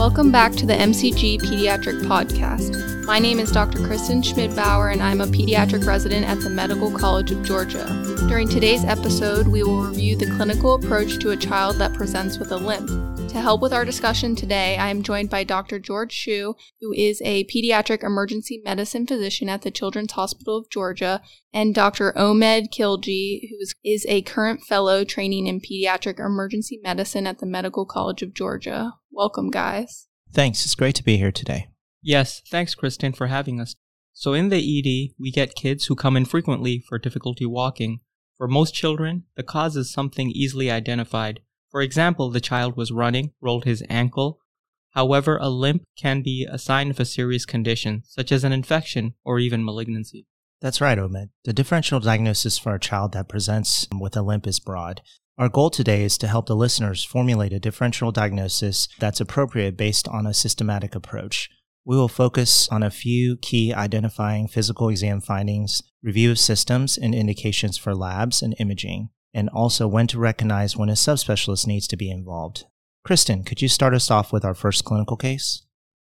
Welcome back to the MCG Pediatric Podcast. My name is Dr. Kristen Schmidbauer, and I'm a pediatric resident at the Medical College of Georgia. During today's episode, we will review the clinical approach to a child that presents with a limp. To help with our discussion today, I am joined by Dr. George Hsu, who is a pediatric emergency medicine physician at the Children's Hospital of Georgia, and Dr. Ohmed Khilji, who is a current fellow training in pediatric emergency medicine at the Medical College of Georgia. Welcome, guys. Thanks. It's great to be here today. Yes, thanks, Kristen, for having us. So, in the ED, we get kids who come in frequently for difficulty walking. For most children, the cause is something easily identified for example, the child was running, rolled his ankle. However, a limp can be a sign of a serious condition, such as an infection or even malignancy. That's right, Ohmed. The differential diagnosis for a child that presents with a limp is broad. Our goal today is to help the listeners formulate a differential diagnosis that's appropriate based on a systematic approach. We will focus on a few key identifying physical exam findings, review of systems and indications for labs and imaging, and also when to recognize when a subspecialist needs to be involved. Kristen, could you start us off with our first clinical case?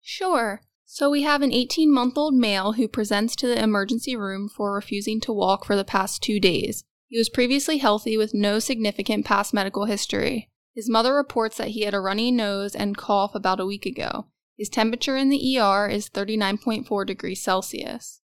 Sure. So, we have an 18 month old male who presents to the emergency room for refusing to walk for the past two days. He was previously healthy with no significant past medical history. His mother reports that he had a runny nose and cough about a week ago. His temperature in the ER is 39.4 degrees Celsius.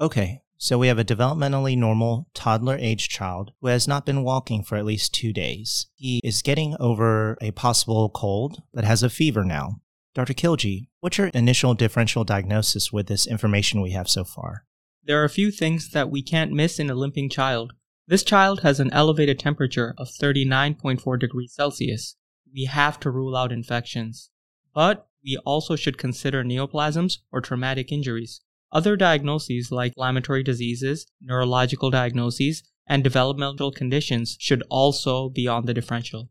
Okay, so we have a developmentally normal toddler age child who has not been walking for at least two days. He is getting over a possible cold, but has a fever now. Dr. Khilji, what's your initial differential diagnosis with this information we have so far? There are a few things that we can't miss in a limping child. This child has an elevated temperature of 39.4 degrees Celsius. We have to rule out infections. But we also should consider neoplasms or traumatic injuries. Other diagnoses like inflammatory diseases, neurological diagnoses, and developmental conditions should also be on the differential.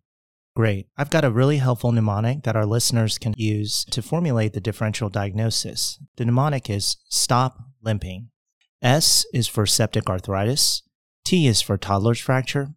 Great. I've got a really helpful mnemonic that our listeners can use to formulate the differential diagnosis. The mnemonic is stop limping. S is for septic arthritis. T is for toddler's fracture.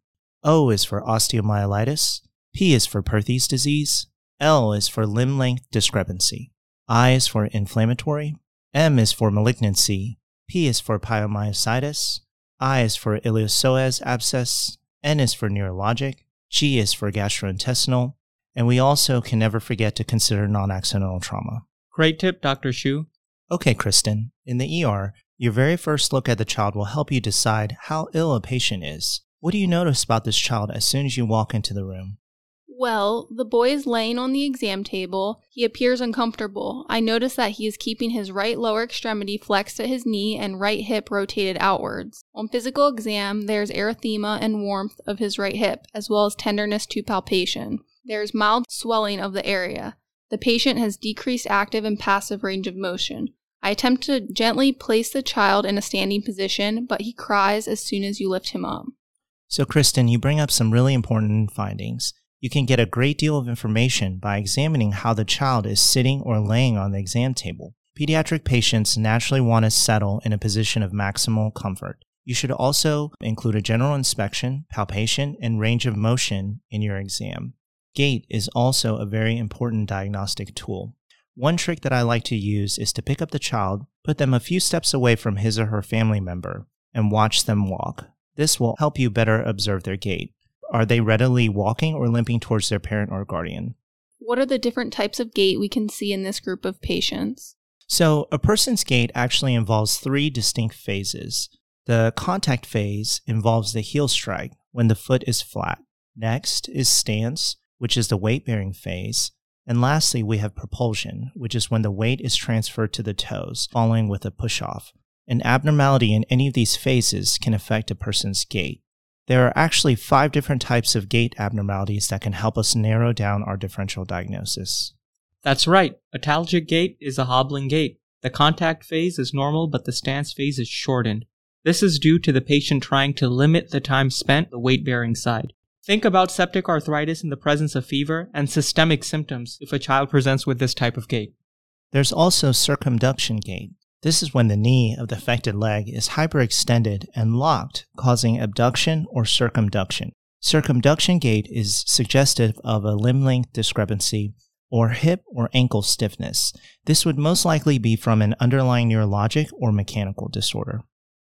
O is for osteomyelitis. P is for Perthes disease. L is for limb length discrepancy. I is for inflammatory. M is for malignancy, P is for pyomyositis, I is for iliopsoas abscess, N is for neurologic, G is for gastrointestinal, and we also can never forget to consider non accidental trauma. Great tip, Dr. Hsu. Okay, Kristen. In the ER, your very first look at the child will help you decide how ill a patient is. What do you notice about this child as soon as you walk into the room? Well, the boy is laying on the exam table. He appears uncomfortable. I notice that he is keeping his right lower extremity flexed at his knee and right hip rotated outwards. On physical exam, there's erythema and warmth of his right hip, as well as tenderness to palpation. There is mild swelling of the area. The patient has decreased active and passive range of motion. I attempt to gently place the child in a standing position, but he cries as soon as you lift him up. So, Kristen, you bring up some really important findings. You can get a great deal of information by examining how the child is sitting or laying on the exam table. Pediatric patients naturally want to settle in a position of maximal comfort. You should also include a general inspection, palpation, and range of motion in your exam. Gait is also a very important diagnostic tool. One trick that I like to use is to pick up the child, put them a few steps away from his or her family member, and watch them walk. This will help you better observe their gait. Are they readily walking or limping towards their parent or guardian? What are the different types of gait we can see in this group of patients? So, a person's gait actually involves three distinct phases. The contact phase involves the heel strike when the foot is flat. Next is stance, which is the weight bearing phase. And lastly, we have propulsion, which is when the weight is transferred to the toes, following with a push off. An abnormality in any of these phases can affect a person's gait. There are actually five different types of gait abnormalities that can help us narrow down our differential diagnosis. That's right. A antalgic gait is a hobbling gait. The contact phase is normal, but the stance phase is shortened. This is due to the patient trying to limit the time spent on the weight bearing side. Think about septic arthritis in the presence of fever and systemic symptoms if a child presents with this type of gait. There's also circumduction gait. This is when the knee of the affected leg is hyperextended and locked, causing abduction or circumduction. Circumduction gait is suggestive of a limb length discrepancy or hip or ankle stiffness. This would most likely be from an underlying neurologic or mechanical disorder.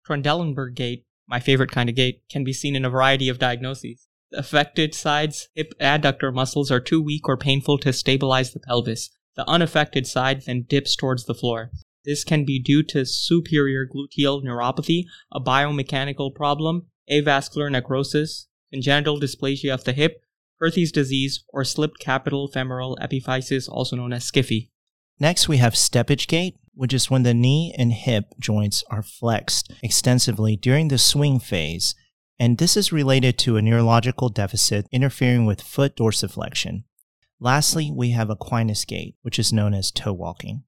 Trendelenburg gait, my favorite kind of gait, can be seen in a variety of diagnoses. The affected sides, hip adductor muscles are too weak or painful to stabilize the pelvis. The unaffected side then dips towards the floor. This can be due to superior gluteal neuropathy, a biomechanical problem, avascular necrosis, congenital dysplasia of the hip, Perthes disease, or slipped capital femoral epiphysis, also known as skiffy. Next, we have steppage gait, which is when the knee and hip joints are flexed extensively during the swing phase, and this is related to a neurological deficit interfering with foot dorsiflexion. Lastly, we have equinus gait, which is known as toe walking.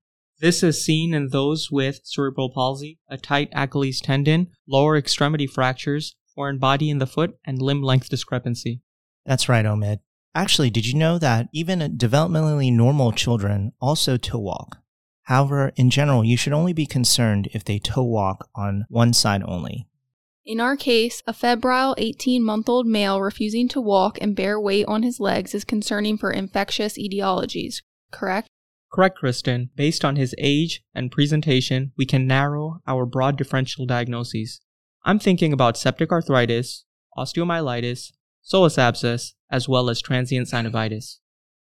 This is seen in those with cerebral palsy, a tight Achilles tendon, lower extremity fractures, foreign body in the foot, and limb length discrepancy. That's right, Ohmed. Actually, did you know that even developmentally normal children also toe walk? However, in general, you should only be concerned if they toe walk on one side only. In our case, a febrile 18 month old male refusing to walk and bear weight on his legs is concerning for infectious etiologies, correct? Correct, Kristen. Based on his age and presentation, we can narrow our broad differential diagnoses. I'm thinking about septic arthritis, osteomyelitis, psoas abscess, as well as transient synovitis.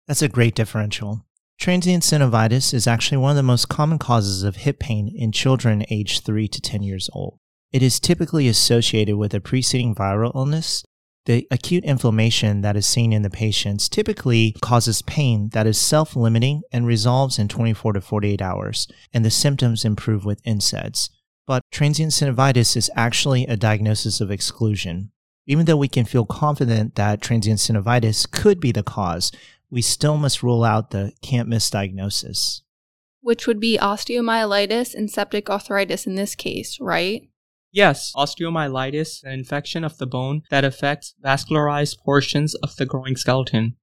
That's a great differential. Transient synovitis is actually one of the most common causes of hip pain in children aged 3 to 10 years old. It is typically associated with a preceding viral illness the acute inflammation that is seen in the patients typically causes pain that is self limiting and resolves in 24 to 48 hours, and the symptoms improve with NSAIDs. But transient synovitis is actually a diagnosis of exclusion. Even though we can feel confident that transient synovitis could be the cause, we still must rule out the can't miss diagnosis. Which would be osteomyelitis and septic arthritis in this case, right? Yes, osteomyelitis, an infection of the bone that affects vascularized portions of the growing skeleton.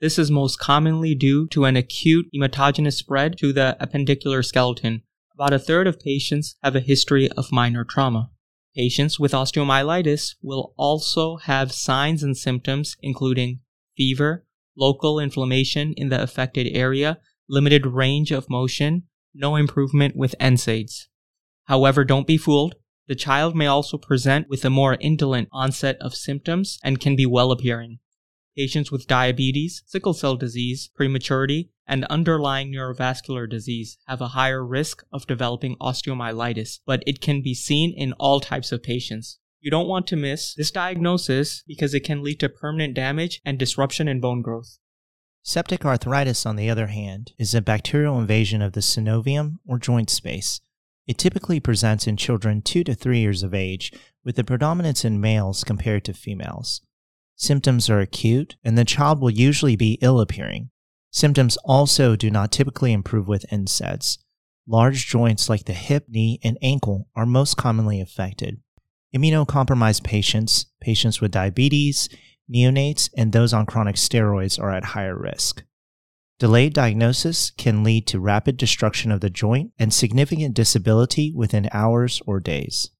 This is most commonly due to an acute hematogenous spread to the appendicular skeleton. About a third of patients have a history of minor trauma. Patients with osteomyelitis will also have signs and symptoms including fever, local inflammation in the affected area, limited range of motion, no improvement with NSAIDs. However, don't be fooled. The child may also present with a more indolent onset of symptoms and can be well appearing. Patients with diabetes, sickle cell disease, prematurity, and underlying neurovascular disease have a higher risk of developing osteomyelitis, but it can be seen in all types of patients. You don't want to miss this diagnosis because it can lead to permanent damage and disruption in bone growth. Septic arthritis, on the other hand, is a bacterial invasion of the synovium or joint space it typically presents in children 2 to 3 years of age, with a predominance in males compared to females. Symptoms are acute, and the child will usually be ill appearing. Symptoms also do not typically improve with NSAIDs. Large joints like the hip, knee, and ankle are most commonly affected. Immunocompromised patients, patients with diabetes, neonates, and those on chronic steroids are at higher risk. Delayed diagnosis can lead to rapid destruction of the joint and significant disability within hours or days.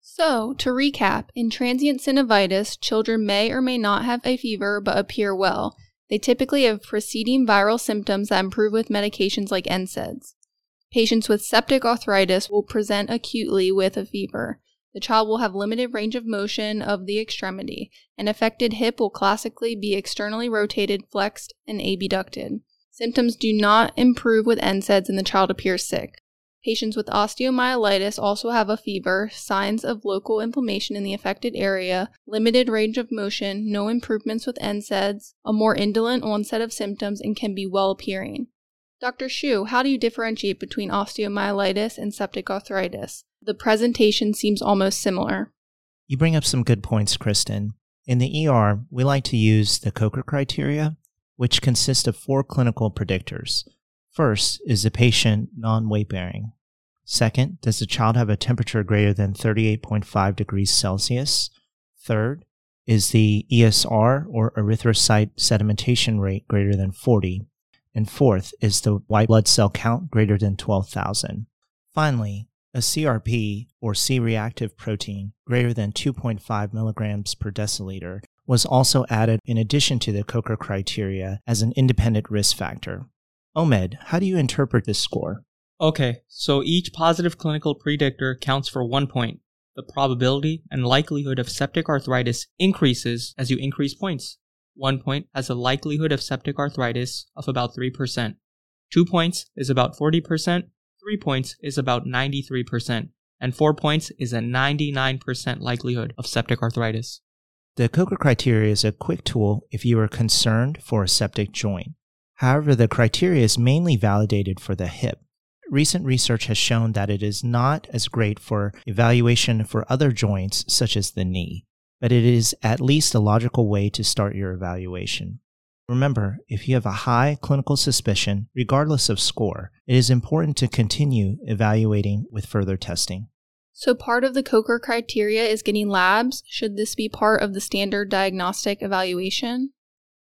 So, to recap, in transient synovitis, children may or may not have a fever but appear well. They typically have preceding viral symptoms that improve with medications like NSAIDs. Patients with septic arthritis will present acutely with a fever. The child will have limited range of motion of the extremity. An affected hip will classically be externally rotated, flexed, and abducted. Symptoms do not improve with NSAIDs and the child appears sick. Patients with osteomyelitis also have a fever, signs of local inflammation in the affected area, limited range of motion, no improvements with NSAIDs, a more indolent onset of symptoms, and can be well appearing. Dr. Hsu, how do you differentiate between osteomyelitis and septic arthritis? The presentation seems almost similar. You bring up some good points, Kristen. In the ER, we like to use the Kocher criteria which consists of four clinical predictors. First, is the patient non weight bearing? Second, does the child have a temperature greater than 38.5 degrees Celsius? Third, is the ESR or erythrocyte sedimentation rate greater than 40? And fourth, is the white blood cell count greater than 12,000? Finally, a CRP or C reactive protein greater than 2.5 milligrams per deciliter was also added in addition to the Kocher criteria as an independent risk factor. Ohmed, how do you interpret this score? Okay, so each positive clinical predictor counts for one point. The probability and likelihood of septic arthritis increases as you increase points. One point has a likelihood of septic arthritis of about 3%. Two points is about 40%, three points is about 93%, and four points is a 99% likelihood of septic arthritis. The Kocher criteria is a quick tool if you are concerned for a septic joint. However, the criteria is mainly validated for the hip. Recent research has shown that it is not as great for evaluation for other joints, such as the knee, but it is at least a logical way to start your evaluation. Remember, if you have a high clinical suspicion, regardless of score, it is important to continue evaluating with further testing. So, part of the Kocher criteria is getting labs. Should this be part of the standard diagnostic evaluation?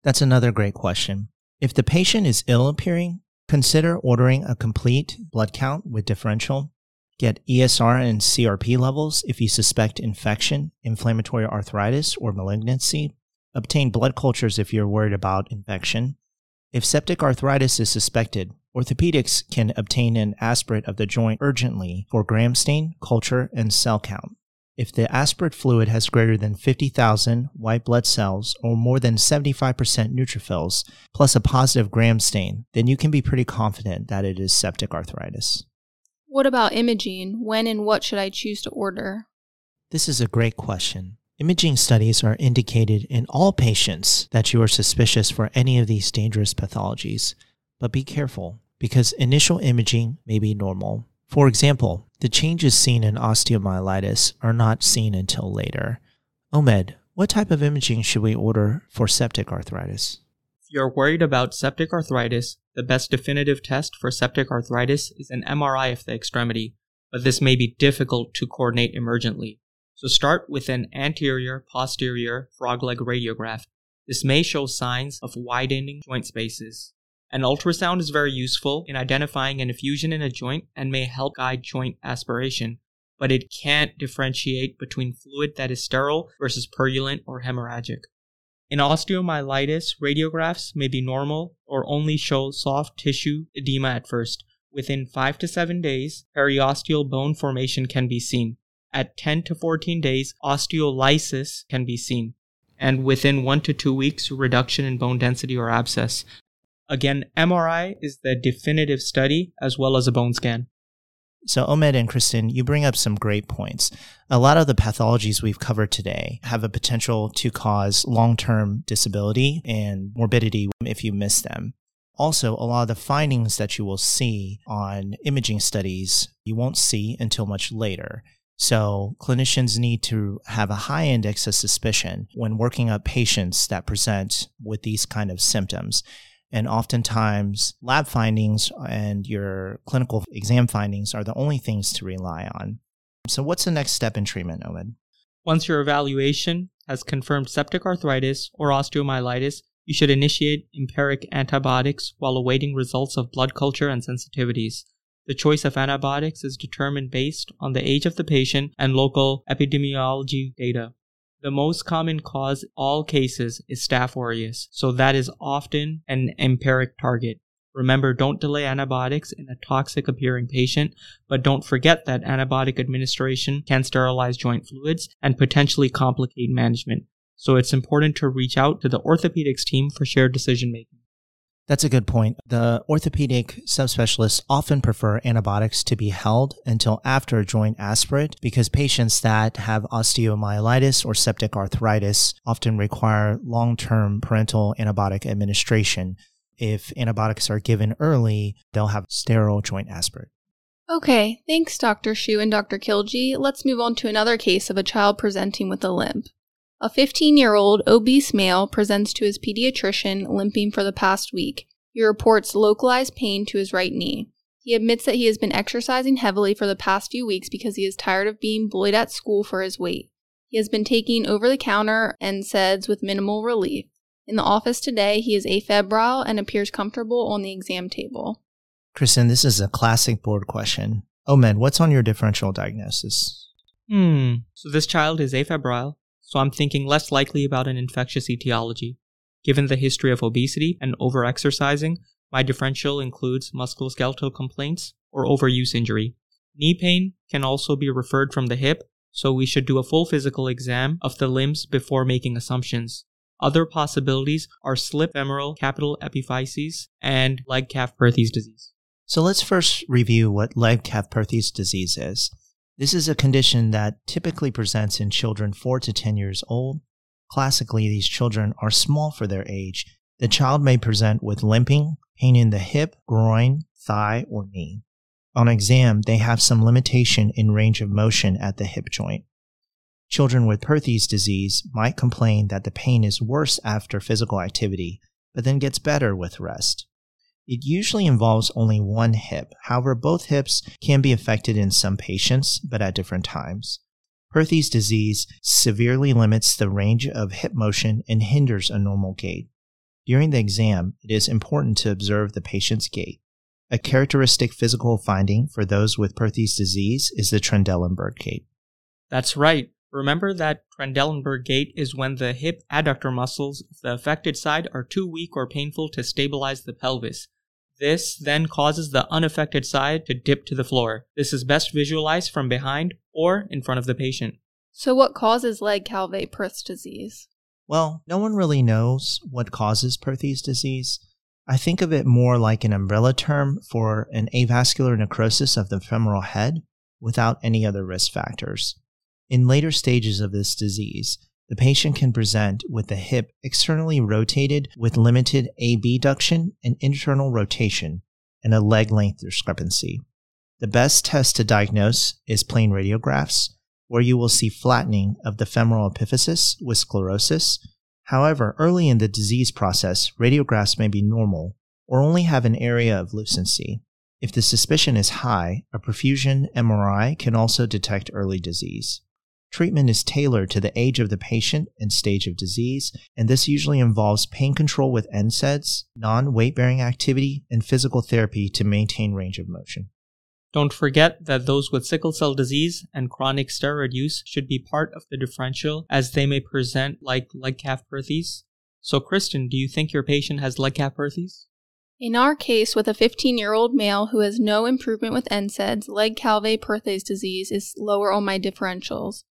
That's another great question. If the patient is ill appearing, consider ordering a complete blood count with differential. Get ESR and CRP levels if you suspect infection, inflammatory arthritis, or malignancy Obtain blood cultures if you're worried about infection. If septic arthritis is suspected, orthopedics can obtain an aspirate of the joint urgently for gram stain, culture, and cell count. If the aspirate fluid has greater than 50,000 white blood cells or more than 75% neutrophils, plus a positive gram stain, then you can be pretty confident that it is septic arthritis. What about imaging? When and what should I choose to order? This is a great question. Imaging studies are indicated in all patients that you are suspicious for any of these dangerous pathologies, but be careful because initial imaging may be normal. For example, the changes seen in osteomyelitis are not seen until later. Ohmed, what type of imaging should we order for septic arthritis? If you're worried about septic arthritis, the best definitive test for septic arthritis is an MRI of the extremity, but this may be difficult to coordinate emergently. So start with an anterior posterior frog leg radiograph. This may show signs of widening joint spaces. An ultrasound is very useful in identifying an effusion in a joint and may help guide joint aspiration, but it can't differentiate between fluid that is sterile versus purulent or hemorrhagic. In osteomyelitis, radiographs may be normal or only show soft tissue edema at first. Within 5 to 7 days, periosteal bone formation can be seen. At 10 to 14 days, osteolysis can be seen, and within 1 to 2 weeks, reduction in bone density or abscess. Again, MRI is the definitive study as well as a bone scan. So, Ohmed and Kristen, you bring up some great points. A lot of the pathologies we've covered today have a potential to cause long term disability and morbidity if you miss them. Also, a lot of the findings that you will see on imaging studies, you won't see until much later. So clinicians need to have a high index of suspicion when working up patients that present with these kind of symptoms. And oftentimes, lab findings and your clinical exam findings are the only things to rely on. So, what's the next step in treatment, Ohmed? Once your evaluation has confirmed septic arthritis or osteomyelitis, you should initiate empiric antibiotics while awaiting results of blood culture and sensitivities. The choice of antibiotics is determined based on the age of the patient and local epidemiology data. The most common cause in all cases is Staph aureus, so that is often an empiric target. Remember, don't delay antibiotics in a toxic appearing patient, but don't forget that antibiotic administration can sterilize joint fluids and potentially complicate management. So it's important to reach out to the orthopedics team for shared decision making. That's a good point. The orthopedic subspecialists often prefer antibiotics to be held until after a joint aspirate because patients that have osteomyelitis or septic arthritis often require long term parenteral antibiotic administration. If antibiotics are given early, they'll have sterile joint aspirate. Okay, thanks, Dr. Hsu and Dr. Khilji. Let's move on to another case of a child presenting with a limp. A 15 year old obese male presents to his pediatrician limping for the past week. He reports localized pain to his right knee. He admits that he has been exercising heavily for the past few weeks because he is tired of being bullied at school for his weight. He has been taking over the counter NSAIDs with minimal relief. In the office today, he is afebrile and appears comfortable on the exam table. Kristen, this is a classic board question. Ohmed, what's on your differential diagnosis? Hmm. So this child is afebrile, so I'm thinking less likely about an infectious etiology. Given the history of obesity and overexercising, My differential includes musculoskeletal complaints or overuse injury. Knee pain can also be referred from the hip, so we should do a full physical exam of the limbs before making assumptions. Other possibilities are slip femoral capital epiphyses and leg calf Perthes disease. So let's first review what Legg-Calvé-Perthes disease is. This is a condition that typically presents in children 4 to 10 years old. Classically, these children are small for their age. The child may present with limping, pain in the hip, groin, thigh, or knee. On exam, they have some limitation in range of motion at the hip joint. Children with Perthes disease might complain that the pain is worse after physical activity, but then gets better with rest. It usually involves only one hip. However, both hips can be affected in some patients, but at different times. Perthes disease severely limits the range of hip motion and hinders a normal gait. During the exam, it is important to observe the patient's gait. A characteristic physical finding for those with Perthes disease is the Trendelenburg gait. That's right. Remember that Trendelenburg gait is when the hip adductor muscles of the affected side are too weak or painful to stabilize the pelvis. This then causes the unaffected side to dip to the floor. This is best visualized from behind or in front of the patient. So, what causes Legg-Calvé-Perthes disease? Well, no one really knows what causes Perthes disease. I think of it more like an umbrella term for an avascular necrosis of the femoral head without any other risk factors. In later stages of this disease, the patient can present with the hip externally rotated with limited abduction and internal rotation and a leg length discrepancy. The best test to diagnose is plain radiographs, where you will see flattening of the femoral epiphysis with sclerosis. However, early in the disease process, radiographs may be normal or only have an area of lucency. If the suspicion is high, a perfusion MRI can also detect early disease. Treatment is tailored to the age of the patient and stage of disease, and this usually involves pain control with NSAIDs, non weight bearing activity, and physical therapy to maintain range of motion. Don't forget that those with sickle cell disease and chronic steroid use should be part of the differential as they may present like Legg-Calvé-Perthes. So, Kristen, do you think your patient has Legg-Calvé-Perthes? In our case, with a 15 year old male who has no improvement with NSAIDs, Legg-Calvé-Perthes disease is lower on my differentials.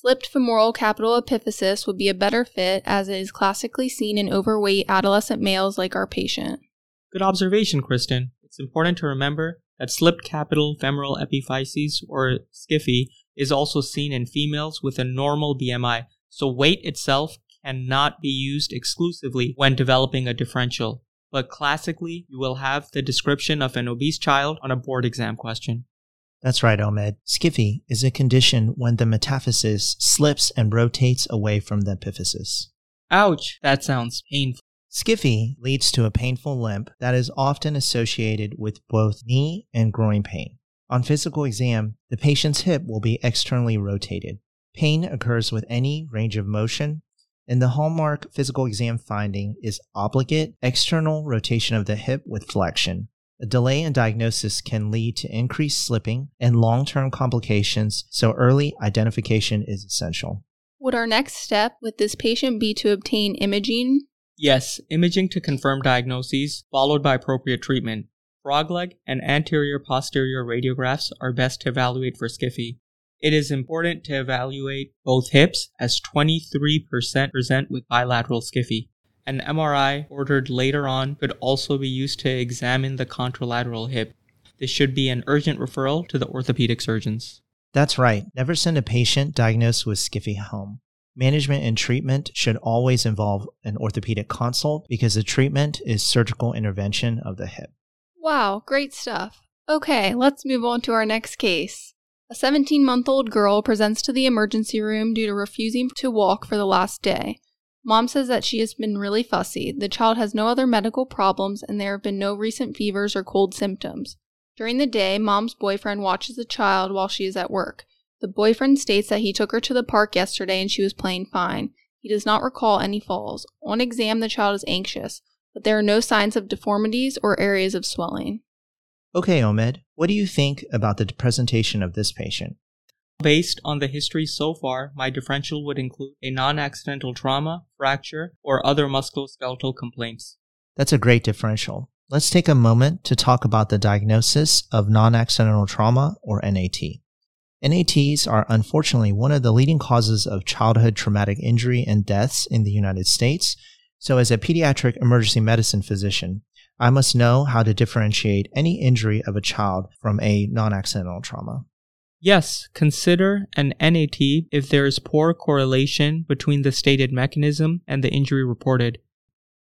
Slipped femoral capital epiphysis would be a better fit as it is classically seen in overweight adolescent males like our patient. Good observation, Kristen. It's important to remember that slipped capital femoral epiphyses, or SCFE, is also seen in females with a normal BMI, so weight itself cannot be used exclusively when developing a differential. But classically, you will have the description of an obese child on a board exam question. That's right, Ahmed. Skiffy is a condition when the metaphysis slips and rotates away from the epiphysis. Ouch, that sounds painful. Skiffy leads to a painful limp that is often associated with both knee and groin pain. On physical exam, the patient's hip will be externally rotated. Pain occurs with any range of motion, and the hallmark physical exam finding is obligate external rotation of the hip with flexion. A delay in diagnosis can lead to increased slipping and long term complications, so early identification is essential. Would our next step with this patient be to obtain imaging? Yes, imaging to confirm diagnoses, followed by appropriate treatment. Frog leg and anterior posterior radiographs are best to evaluate for SCFE. It is important to evaluate both hips as 23% present with bilateral SCFE. An MRI ordered later on could also be used to examine the contralateral hip. This should be an urgent referral to the orthopedic surgeons. That's right. Never send a patient diagnosed with SCFE home. Management and treatment should always involve an orthopedic consult because the treatment is surgical intervention of the hip. Wow, great stuff. Okay, let's move on to our next case. A 17 month old girl presents to the emergency room due to refusing to walk for the last day. Mom says that she has been really fussy. The child has no other medical problems, and there have been no recent fevers or cold symptoms. During the day, mom's boyfriend watches the child while she is at work. The boyfriend states that he took her to the park yesterday and she was playing fine. He does not recall any falls. On exam, the child is anxious, but there are no signs of deformities or areas of swelling. Okay, Ohmed, what do you think about the presentation of this patient? Based on the history so far, my differential would include a non accidental trauma, fracture, or other musculoskeletal complaints. That's a great differential. let's take a moment to talk about the diagnosis of non accidental trauma or NAT. NATs are unfortunately one of the leading causes of childhood traumatic injury and deaths in the United States. So, as a pediatric emergency medicine physician, I must know how to differentiate any injury of a child from a non accidental trauma. Yes, consider an NAT if there is poor correlation between the stated mechanism and the injury reported.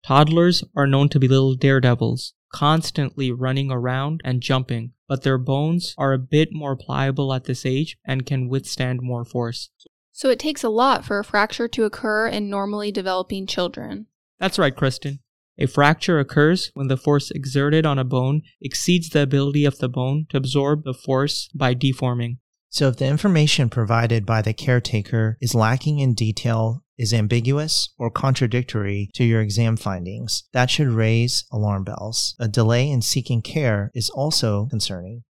Toddlers are known to be little daredevils, constantly running around and jumping, but their bones are a bit more pliable at this age and can withstand more force. So it takes a lot for a fracture to occur in normally developing children. That's right, Kristen. A fracture occurs when the force exerted on a bone exceeds the ability of the bone to absorb the force by deforming. So, if the information provided by the caretaker is lacking in detail, is ambiguous, or contradictory to your exam findings, that should raise alarm bells. A delay in seeking care is also concerning.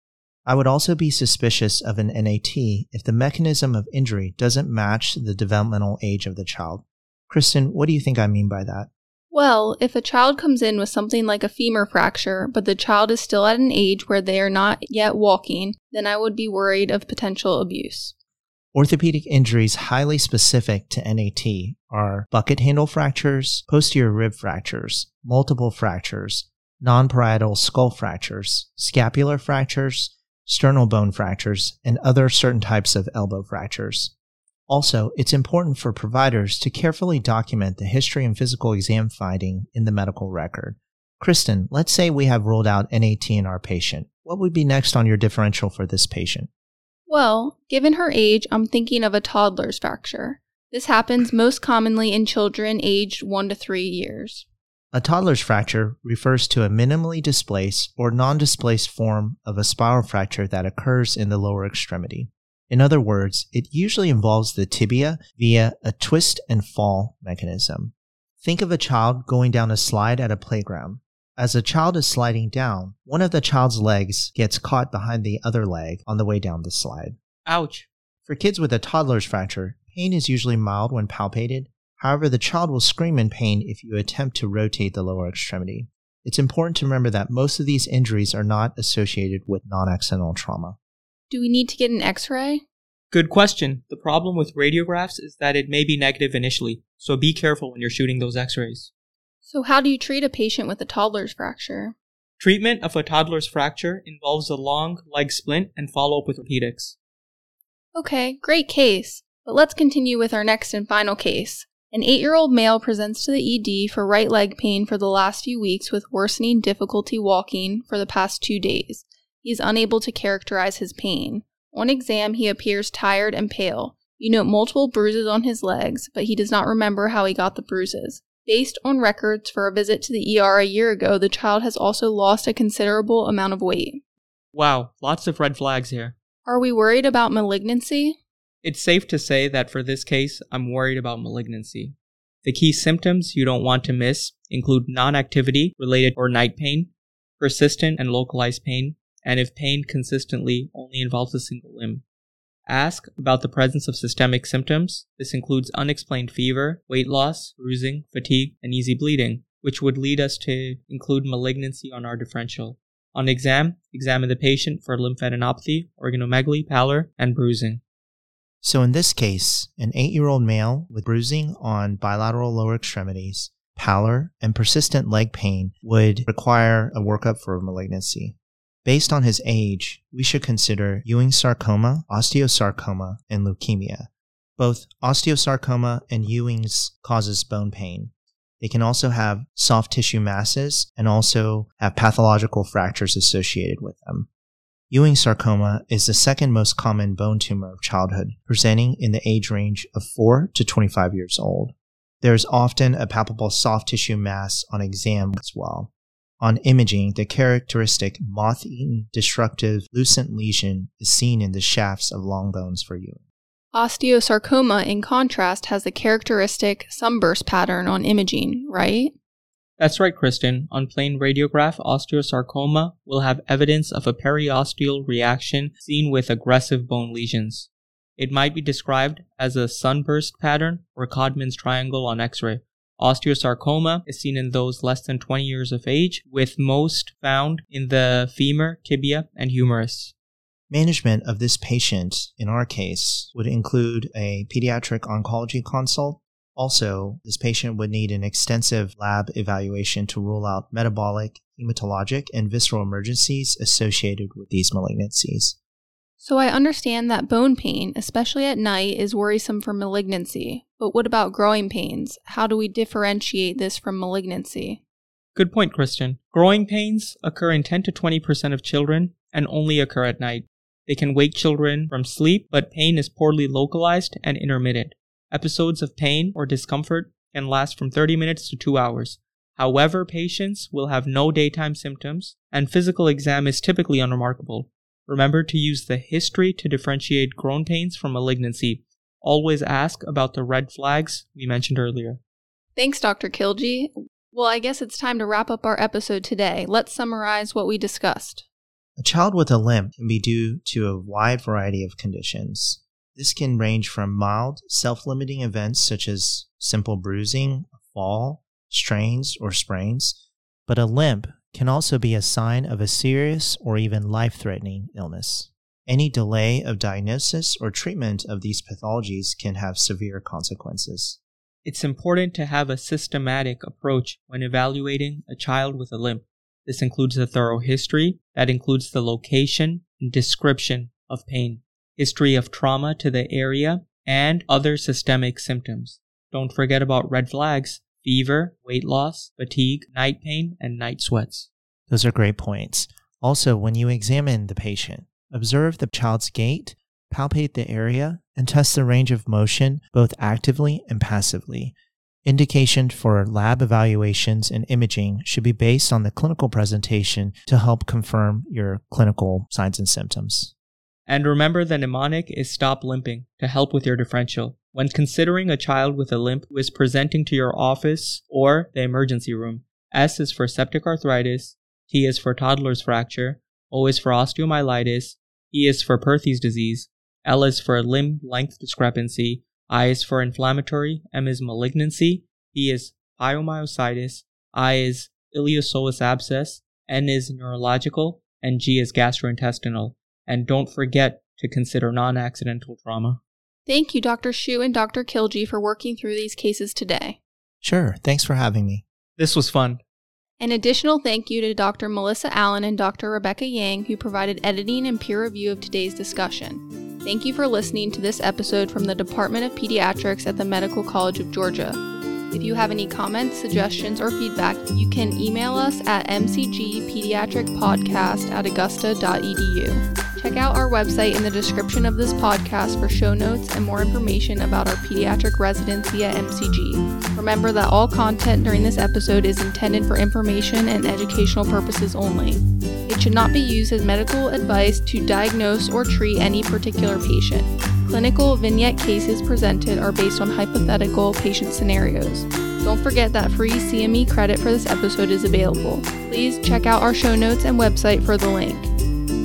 I would also be suspicious of an NAT if the mechanism of injury doesn't match the developmental age of the child. Kristen, what do you think I mean by that? Well, if a child comes in with something like a femur fracture, but the child is still at an age where they are not yet walking, then I would be worried of potential abuse. Orthopedic injuries highly specific to NAT are bucket handle fractures, posterior rib fractures, multiple fractures, non parietal skull fractures, scapular fractures, sternal bone fractures, and other certain types of elbow fractures. Also, it's important for providers to carefully document the history and physical exam finding in the medical record. Kristen, let's say we have ruled out NAT in our patient. What would be next on your differential for this patient? Well, given her age, I'm thinking of a toddler's fracture. This happens most commonly in children aged 1 to 3 years. A toddler's fracture refers to a minimally displaced or non displaced form of a spiral fracture that occurs in the lower extremity. In other words, it usually involves the tibia via a twist and fall mechanism. Think of a child going down a slide at a playground. As a child is sliding down, one of the child's legs gets caught behind the other leg on the way down the slide. Ouch. For kids with a toddler's fracture, pain is usually mild when palpated. However, the child will scream in pain if you attempt to rotate the lower extremity. It's important to remember that most of these injuries are not associated with non accidental trauma. Do we need to get an x ray? Good question. The problem with radiographs is that it may be negative initially, so be careful when you're shooting those x rays. So, how do you treat a patient with a toddler's fracture? Treatment of a toddler's fracture involves a long leg splint and follow up with orthopedics. Okay, great case. But let's continue with our next and final case. An eight year old male presents to the ED for right leg pain for the last few weeks with worsening difficulty walking for the past two days. He is unable to characterize his pain. On exam, he appears tired and pale. You note multiple bruises on his legs, but he does not remember how he got the bruises. Based on records for a visit to the ER a year ago, the child has also lost a considerable amount of weight. Wow, lots of red flags here. Are we worried about malignancy? It's safe to say that for this case, I'm worried about malignancy. The key symptoms you don't want to miss include non activity related or night pain, persistent and localized pain, and if pain consistently only involves a single limb. Ask about the presence of systemic symptoms. This includes unexplained fever, weight loss, bruising, fatigue, and easy bleeding, which would lead us to include malignancy on our differential. On exam, examine the patient for lymphadenopathy, organomegaly, pallor, and bruising. So, in this case, an eight year old male with bruising on bilateral lower extremities, pallor, and persistent leg pain would require a workup for malignancy. Based on his age, we should consider Ewing sarcoma, osteosarcoma, and leukemia. Both osteosarcoma and Ewing's causes bone pain. They can also have soft tissue masses and also have pathological fractures associated with them. Ewing sarcoma is the second most common bone tumor of childhood, presenting in the age range of 4 to 25 years old. There is often a palpable soft tissue mass on exam as well. On imaging, the characteristic moth eaten destructive lucent lesion is seen in the shafts of long bones for Ewing. Osteosarcoma, in contrast, has the characteristic sunburst pattern on imaging, right? That's right, Kristen. On plain radiograph, osteosarcoma will have evidence of a periosteal reaction seen with aggressive bone lesions. It might be described as a sunburst pattern or Codman's triangle on X ray, Osteosarcoma is seen in those less than 20 years of age, with most found in the femur, tibia, and humerus. Management of this patient, in our case, would include a pediatric oncology consult. Also, this patient would need an extensive lab evaluation to rule out metabolic, hematologic, and visceral emergencies associated with these malignancies. So I understand that bone pain, especially at night, is worrisome for malignancy. But what about growing pains? How do we differentiate this from malignancy? Good point, Kristen. Growing pains occur in 10 to 20% of children and only occur at night. They can wake children from sleep, but pain is poorly localized and intermittent. Episodes of pain or discomfort can last from 30 minutes to 2 hours. However, patients will have no daytime symptoms, and physical exam is typically unremarkable. Remember to use the history to differentiate growing pains from malignancy. Always ask about the red flags we mentioned earlier. Thanks, Dr. Khilji. Well, I guess it's time to wrap up our episode today. Let's summarize what we discussed. A child with a limp can be due to a wide variety of conditions. This can range from mild, self limiting events such as simple bruising, a fall, strains, or sprains, but a limp can also be a sign of a serious or even life threatening illness. Any delay of diagnosis or treatment of these pathologies can have severe consequences. It's important to have a systematic approach when evaluating a child with a limp. This includes a thorough history that includes the location and description of pain, history of trauma to the area, and other systemic symptoms. Don't forget about red flags fever, weight loss, fatigue, night pain, and night sweats. Those are great points. Also, when you examine the patient, observe the child's gait, palpate the area, and test the range of motion both actively and passively. Indication for lab evaluations and imaging should be based on the clinical presentation to help confirm your clinical signs and symptoms. And remember the mnemonic is stop limping to help with your differential. When considering a child with a limp who is presenting to your office or the emergency room, S is for septic arthritis, T is for toddler's fracture, O is for osteomyelitis, E is for Perthes disease, L is for limb length discrepancy, I is for inflammatory, M is malignancy, E is pyomyositis, I is iliopsoas abscess, N is neurological, and G is gastrointestinal. And don't forget to consider non accidental trauma. Thank you, Dr. Hsu and Dr. Khilji, for working through these cases today. Sure. Thanks for having me. This was fun. An additional thank you to Dr. Melissa Allen and Dr. Rebecca Yang, who provided editing and peer review of today's discussion. Thank you for listening to this episode from the Department of Pediatrics at the Medical College of Georgia. If you have any comments, suggestions, or feedback, you can email us at mcgpediatricpodcast at augusta.edu. Check out our website in the description of this podcast for show notes and more information about our pediatric residency at MCG. Remember that all content during this episode is intended for information and educational purposes only. It should not be used as medical advice to diagnose or treat any particular patient. Clinical vignette cases presented are based on hypothetical patient scenarios. Don't forget that free CME credit for this episode is available. Please check out our show notes and website for the link.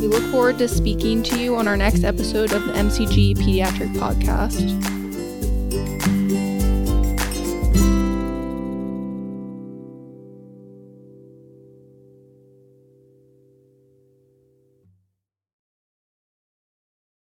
We look forward to speaking to you on our next episode of the MCG Pediatric Podcast.